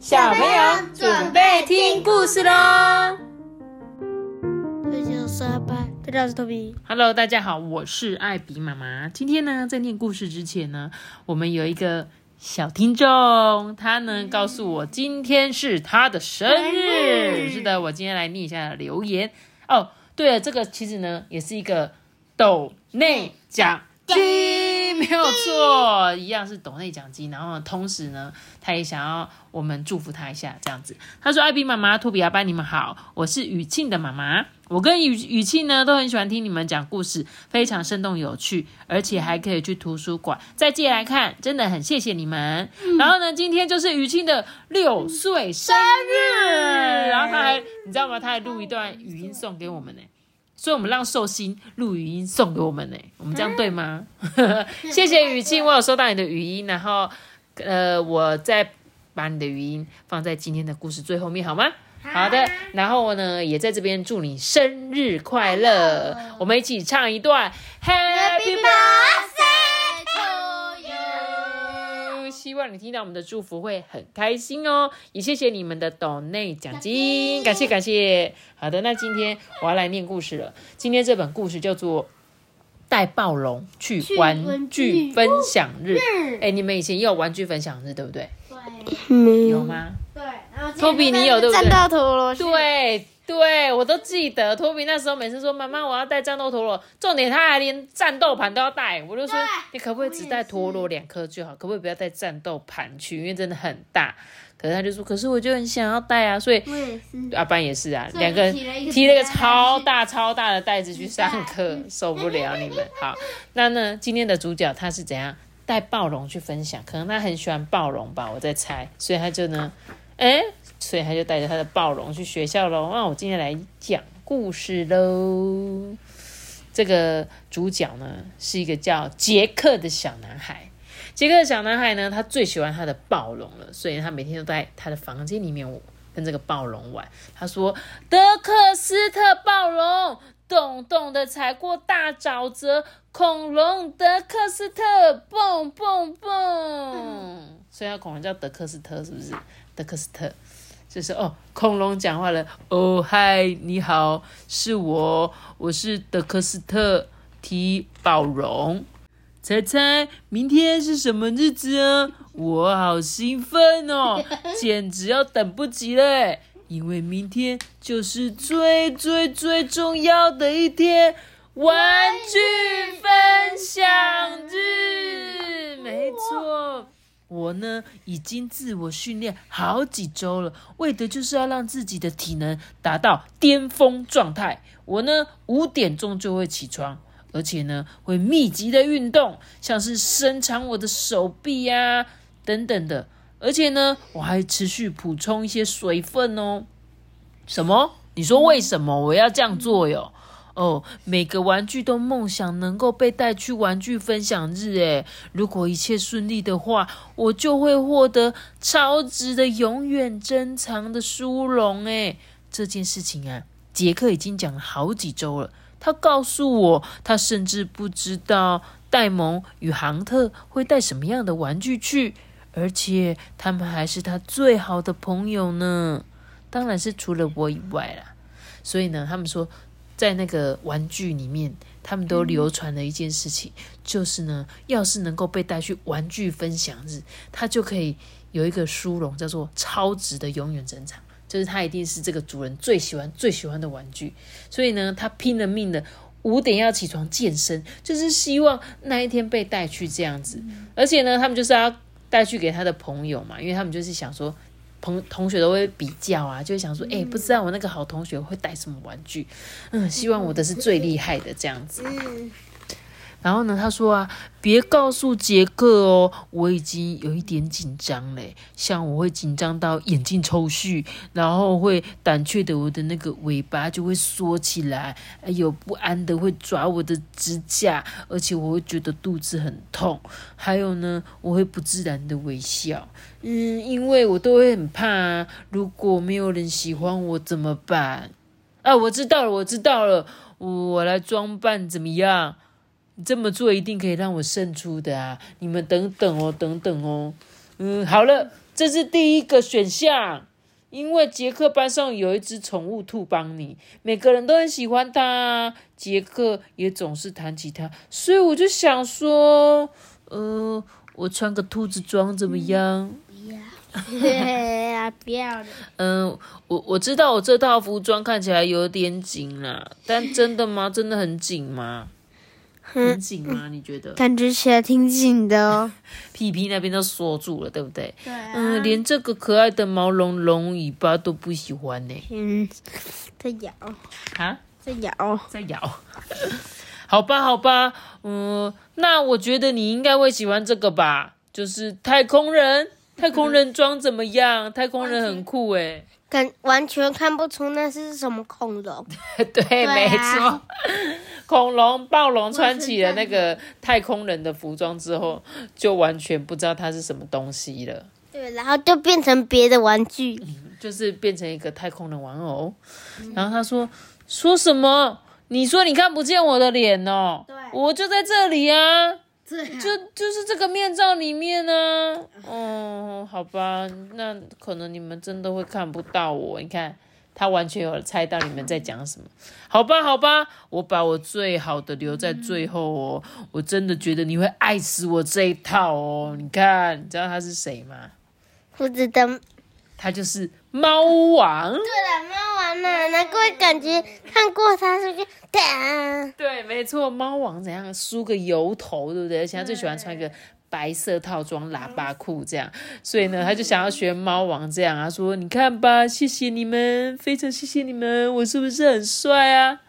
小朋友准备听故事喽！大家好，我是阿爸，大家是托比。Hello，大家好，我是艾比妈妈。今天呢，在念故事之前呢，我们有一个小听众，他呢告诉我今天是他的生日。是的，我今天来念一下留言。哦，对了，这个其实呢也是一个斗内奖金，没有错，一样是抖内奖金。然后，同时呢，他也想要我们祝福他一下，这样子。他说：“艾比妈妈、托比阿班，你们好，我是雨庆的妈妈。我跟雨雨庆呢都很喜欢听你们讲故事，非常生动有趣，而且还可以去图书馆再借来看，真的很谢谢你们。然后呢，今天就是雨庆的六岁生日，然后他还你知道吗？他还录一段语音送给我们呢。”所以我们让寿星录语音送给我们呢，我们这样对吗？谢谢雨庆，我有收到你的语音，然后呃，我再把你的语音放在今天的故事最后面，好吗？好的，然后呢，也在这边祝你生日快乐，我们一起唱一段 Happy 希望你听到我们的祝福会很开心哦，也谢谢你们的抖内奖金，感谢感谢。好的，那今天我要来念故事了。今天这本故事叫做《带暴龙去玩具分享日》。哎，你们以前也有玩具分享日，对不对？对有吗？对，然后托比，你有对不对？战斗陀螺，对对，我都记得。托比那时候每次说：“妈妈，我要带战斗陀螺。”重点他还连战斗盘都要带，我就说：“你可不可以只带陀螺两颗就好？可不可以不要带战斗盘去？因为真的很大。”可是他就说：“可是我就很想要带啊！”所以。阿班也是啊，两个人提了一个超大超大的袋子去上课，受不了你们。好，那呢，今天的主角他是怎样带暴龙去分享？可能他很喜欢暴龙吧，我在猜，所以他就呢，哎，所以他就带着他的暴龙去学校喽。那我今天来讲故事喽。这个主角呢是一个叫杰克的小男孩。杰克的小男孩呢，他最喜欢他的暴龙了，所以他每天都在他的房间里面跟这个暴龙玩。他说：“德克斯特暴龙，咚咚的踩过大沼泽，恐龙德克斯特，蹦蹦蹦。”所以他恐龙叫德克斯特，是不是？德克斯特。就是哦，恐龙讲话了。哦，嗨，你好，是我，我是德克斯特提宝荣。猜猜明天是什么日子啊？我好兴奋哦，简直要等不及了诶因为明天就是最最最重要的一天——玩具分享日。没错。我呢，已经自我训练好几周了，为的就是要让自己的体能达到巅峰状态。我呢，五点钟就会起床，而且呢，会密集的运动，像是伸长我的手臂呀、等等的。而且呢，我还持续补充一些水分哦。什么？你说为什么我要这样做哟？哦，每个玩具都梦想能够被带去玩具分享日。诶，如果一切顺利的话，我就会获得超值的、永远珍藏的殊荣。诶，这件事情啊，杰克已经讲了好几周了。他告诉我，他甚至不知道戴蒙与杭特会带什么样的玩具去，而且他们还是他最好的朋友呢。当然是除了我以外啦。所以呢，他们说。在那个玩具里面，他们都流传了一件事情，就是呢，要是能够被带去玩具分享日，他就可以有一个殊荣，叫做超值的永远珍藏，就是他一定是这个主人最喜欢、最喜欢的玩具。所以呢，他拼了命的五点要起床健身，就是希望那一天被带去这样子。而且呢，他们就是要带去给他的朋友嘛，因为他们就是想说。同同学都会比较啊，就会想说，哎、不知道我那个好同学会带什么玩具，嗯，希望我的是最厉害的这样子。嗯，然后呢，他说啊，别告诉杰克哦，我已经有一点紧张嘞，像我会紧张到眼睛抽搐，然后会胆怯的，我的那个尾巴就会缩起来，还有不安的会抓我的指甲，而且我会觉得肚子很痛，还有呢，我会不自然的微笑，嗯，因为我都会很怕啊，如果没有人喜欢我怎么办？啊，我知道了，我知道了，我来装扮怎么样？这么做一定可以让我胜出的啊！你们等等哦，等等哦。嗯，好了，这是第一个选项。因为杰克班上有一只宠物兔邦尼，每个人都很喜欢它，杰克也总是弹吉他，所以我就想说，呃，我穿个兔子装怎么样？不要，不要的。嗯，我我知道我这套服装看起来有点紧啦，但真的吗？真的很紧吗？很紧吗？你觉得？感觉起来挺紧的哦。屁屁那边都锁住了，对不对？对啊嗯，连这个可爱的毛茸茸尾巴都不喜欢呢。嗯，在咬，啊，在咬。在咬。好吧，好吧，嗯，那我觉得你应该会喜欢这个吧，就是太空人。太空人装怎么样？太空人很酷哎。感完全看不出那是什么恐龙。对，啊没错。恐龙、暴龙穿起了那个太空人的服装之后，就完全不知道它是什么东西了，对，然后就变成别的玩具。就是变成一个太空人玩偶。然后他说：“说什么？你说你看不见我的脸哦？对我就在这里啊，对就就是这个面罩里面呢、哦，好吧，那可能你们真的会看不到我。你看，他完全有猜到你们在讲什么。好吧，好吧，我把我最好的留在最后哦。我真的觉得你会爱死我这一套哦。你看，你知道他是谁吗？不知道。他就是猫王。对了，猫王呢？难怪感觉看过他是个哒。对，没错，猫王怎样梳个油头，对不对？而且他最喜欢穿一个白色套装喇叭裤，这样，所以呢，他就想要学猫王这样啊，说你看吧，谢谢你们，非常谢谢你们，我是不是很帅啊？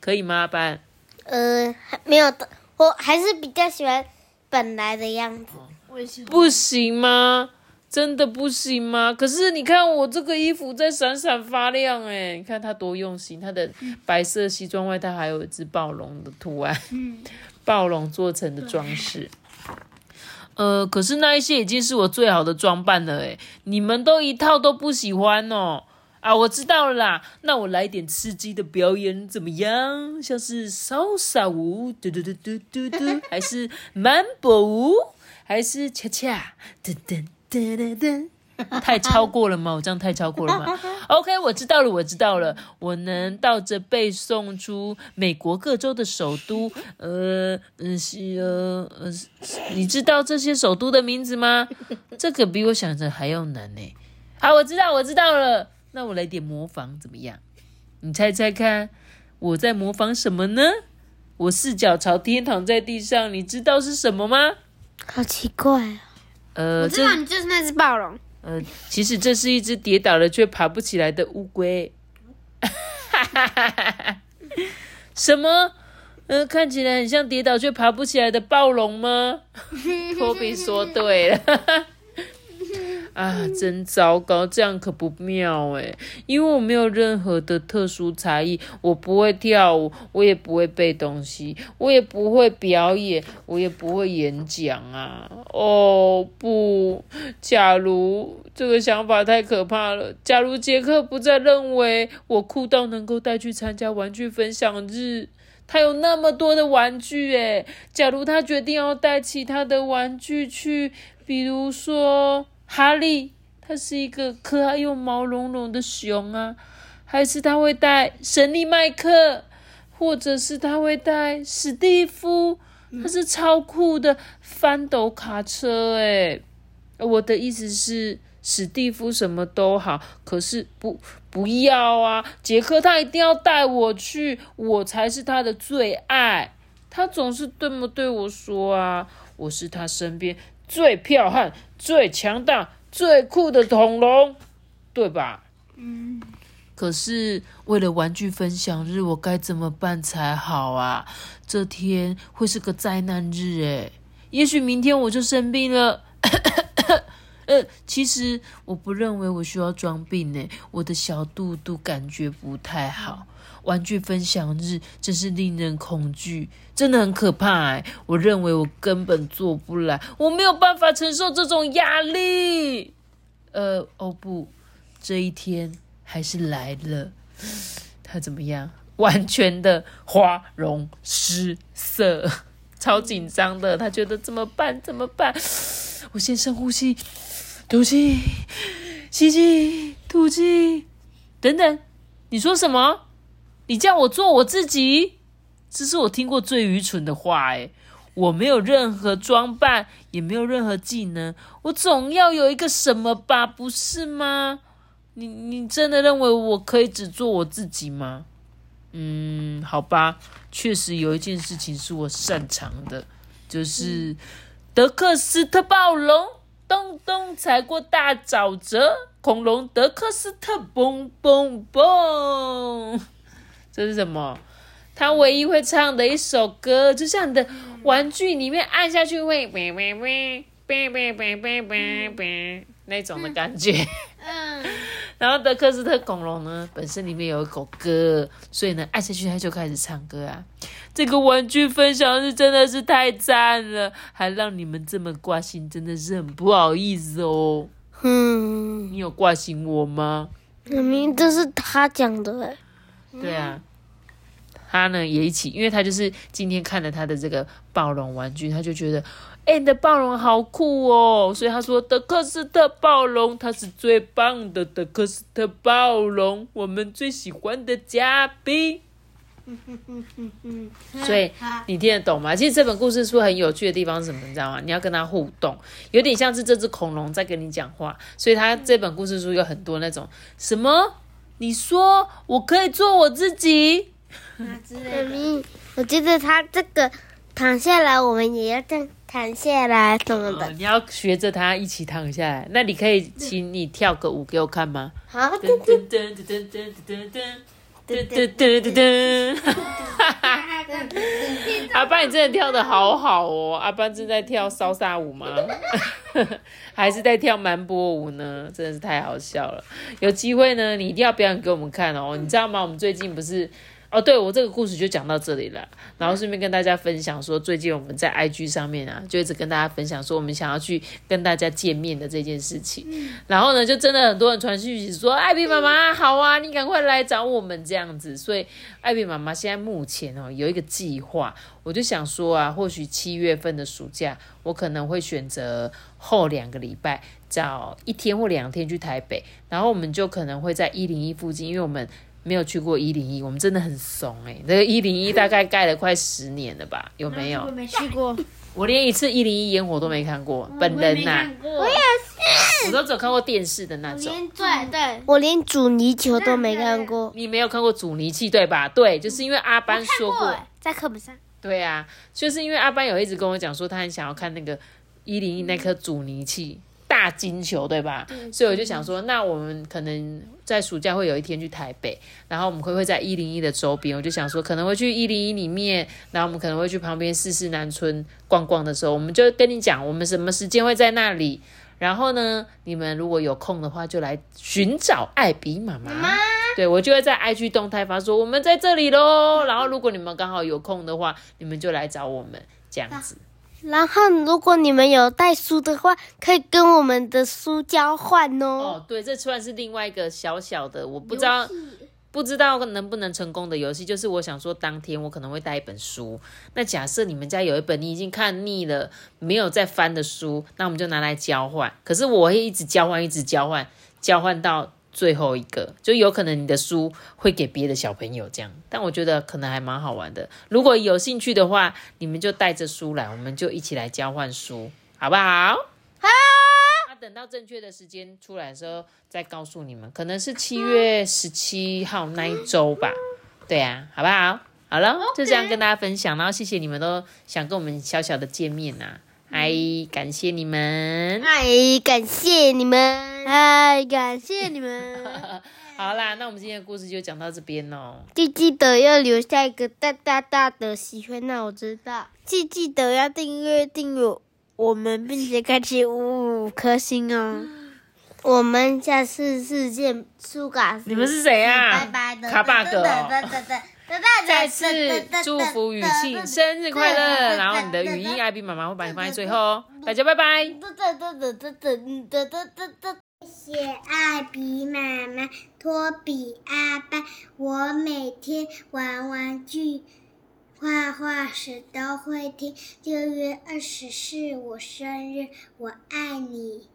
可以吗，阿班？呃，还没有的，我还是比较喜欢本来的样子。不行吗？真的不行吗？可是你看我这个衣服在闪闪发亮哎，你看它多用心，它的白色西装外套还有一只暴龙的图案，暴龙做成的装饰。呃，可是那一些已经是我最好的装扮了哎，你们都一套都不喜欢哦。啊，我知道了啦，那我来点刺激的表演怎么样？像是潇洒舞，嘟嘟嘟嘟嘟嘟，还是曼波舞，还是恰恰，噔噔噔噔噔。太超过了吗？我这样太超过了吗？OK，我知道了，我知道了，我能倒着背诵出美国各州的首都。呃，嗯，是呃呃，你知道这些首都的名字吗？这个比我想着还要难呢。好，我知道，我知道了。那我来点模仿怎么样？你猜猜看，我在模仿什么呢？我四脚朝天躺在地上，你知道是什么吗？好奇怪啊！呃，我知道你就是那只暴龙。呃，其实这是一只跌倒了却爬不起来的乌龟。什么？呃，看起来很像跌倒却爬不起来的暴龙吗？托比说对了。啊，真糟糕，这样可不妙诶，因为我没有任何的特殊才艺，我不会跳舞，我也不会背东西，我也不会表演，我也不会演讲啊！哦不，假如这个想法太可怕了，假如杰克不再认为我酷到能够带去参加玩具分享日。他有那么多的玩具诶，假如他决定要带其他的玩具去，比如说哈利，他是一个可爱又毛茸茸的熊啊，还是他会带神力麦克，或者是他会带史蒂夫，他是超酷的翻斗卡车诶。我的意思是。史蒂夫什么都好，可是不不要啊！杰克他一定要带我去，我才是他的最爱。他总是这么对我说啊，我是他身边最剽悍、最强大、最酷的恐龙，对吧？嗯。可是为了玩具分享日，我该怎么办才好啊？这天会是个灾难日诶，也许明天我就生病了。呃，其实我不认为我需要装病呢。我的小肚肚感觉不太好。玩具分享日真是令人恐惧，真的很可怕哎！我认为我根本做不来，我没有办法承受这种压力。呃，哦不，这一天还是来了。他怎么样？完全的花容失色，超紧张的。他觉得怎么办？怎么办？我先深呼吸。吐气，吸气，吐气，等等，你说什么？你叫我做我自己？这是我听过最愚蠢的话哎！我没有任何装扮，也没有任何技能，我总要有一个什么吧？不是吗？你你真的认为我可以只做我自己吗？嗯，好吧，确实有一件事情是我擅长的，就是德克斯特暴龙咚咚踩过大沼泽，恐龙德克斯特嘣嘣嘣，这是什么？他唯一会唱的一首歌，就像你的玩具里面按下去会咩咩咩咩咩咩咩咩那种的感觉。嗯。然后德克斯特恐龙呢，本身里面有一首歌，所以呢，按下去它就开始唱歌啊。这个玩具分享是真的是太赞了，还让你们这么挂心，真的是很不好意思哦。嗯，你有挂心我吗？明明这是他讲的哎。对啊。他呢也一起，因为他就是今天看了他的这个暴龙玩具，他就觉得，哎，你的暴龙好酷哦，所以他说德克斯特暴龙，他是最棒的德克斯特暴龙，我们最喜欢的嘉宾。所以你听得懂吗？其实这本故事书很有趣的地方是什么？你知道吗？你要跟他互动，有点像是这只恐龙在跟你讲话，所以他这本故事书有很多那种什么？你说我可以做我自己。妈咪，我觉得他这个躺下来，我们也要这样躺下来，什么的。你要学着他一起躺下来。那你可以请你跳个舞给我看吗？好。噔噔噔噔噔噔噔噔噔噔噔噔阿班，你真的跳的好好哦！阿班正在跳骚沙舞吗？还是在跳蛮波舞呢？真的是太好笑了。有机会呢，你一定要表演给我们看哦。你知道吗？我们最近不是。哦，对我这个故事就讲到这里了，然后顺便跟大家分享说，最近我们在 IG 上面啊，就一直跟大家分享说，我们想要去跟大家见面的这件事情。然后呢，就真的很多人传讯息说，艾比妈妈好啊，你赶快来找我们这样子。所以艾比妈妈现在目前哦有一个计划，我就想说啊，或许七月份的暑假，我可能会选择后两个礼拜，找一天或两天去台北，然后我们就可能会在一零一附近，因为我们。没有去过一零一，我们真的很怂哎！这个一零一大概盖了快十年了吧？有没有？我没去过，我连一次一零一烟火都没看过，本人呐，我也是，我都只有看过电视的那种。对对，我连阻尼球都没看过。你没有看过阻尼器对吧？对，就是因为阿班说过，在课本上。对啊，就是因为阿班有一直跟我讲说，他很想要看那个一零一那颗阻尼器。大金球对吧？所以我就想说，那我们可能在暑假会有一天去台北，然后我们会会在一零一的周边。我就想说，可能会去一零一里面，然后我们可能会去旁边四四南村逛逛的时候，我们就跟你讲，我们什么时间会在那里。然后呢，你们如果有空的话，就来寻找艾比妈妈。对我就会在 IG 动态发说，我们在这里喽。然后如果你们刚好有空的话，你们就来找我们这样子。然后，如果你们有带书的话，可以跟我们的书交换哦。哦，对，这算是另外一个小小的，我不知道不知道能不能成功的游戏。就是我想说，当天我可能会带一本书。那假设你们家有一本你已经看腻了、没有再翻的书，那我们就拿来交换。可是我会一直交换，一直交换，交换到。最后一个就有可能你的书会给别的小朋友这样，但我觉得可能还蛮好玩的。如果有兴趣的话，你们就带着书来，我们就一起来交换书，好不好？好。那等到正确的时间出来的时候再告诉你们，可能是七月十七号那一周吧。对呀，好不好？好了，就这样跟大家分享，然后谢谢你们都想跟我们小小的见面呐。哎，感谢你们！哎，感谢你们！哎，感谢你们！好啦，那我们今天的故事就讲到这边哦。记记得要留下一个大大大的喜欢，那我知道。记记得要订阅订阅我们，并且开启五五颗星哦。我们下次再见，苏嘎。你们是谁啊？拜拜的卡巴哥。再次祝福雨庆生日快乐，然后你的语音艾比妈妈会把你放在最后哦，大家拜拜。谢谢艾比妈妈、托比、阿爸，我每天玩玩具、画画时都会听。六月二十四我生日，我爱你。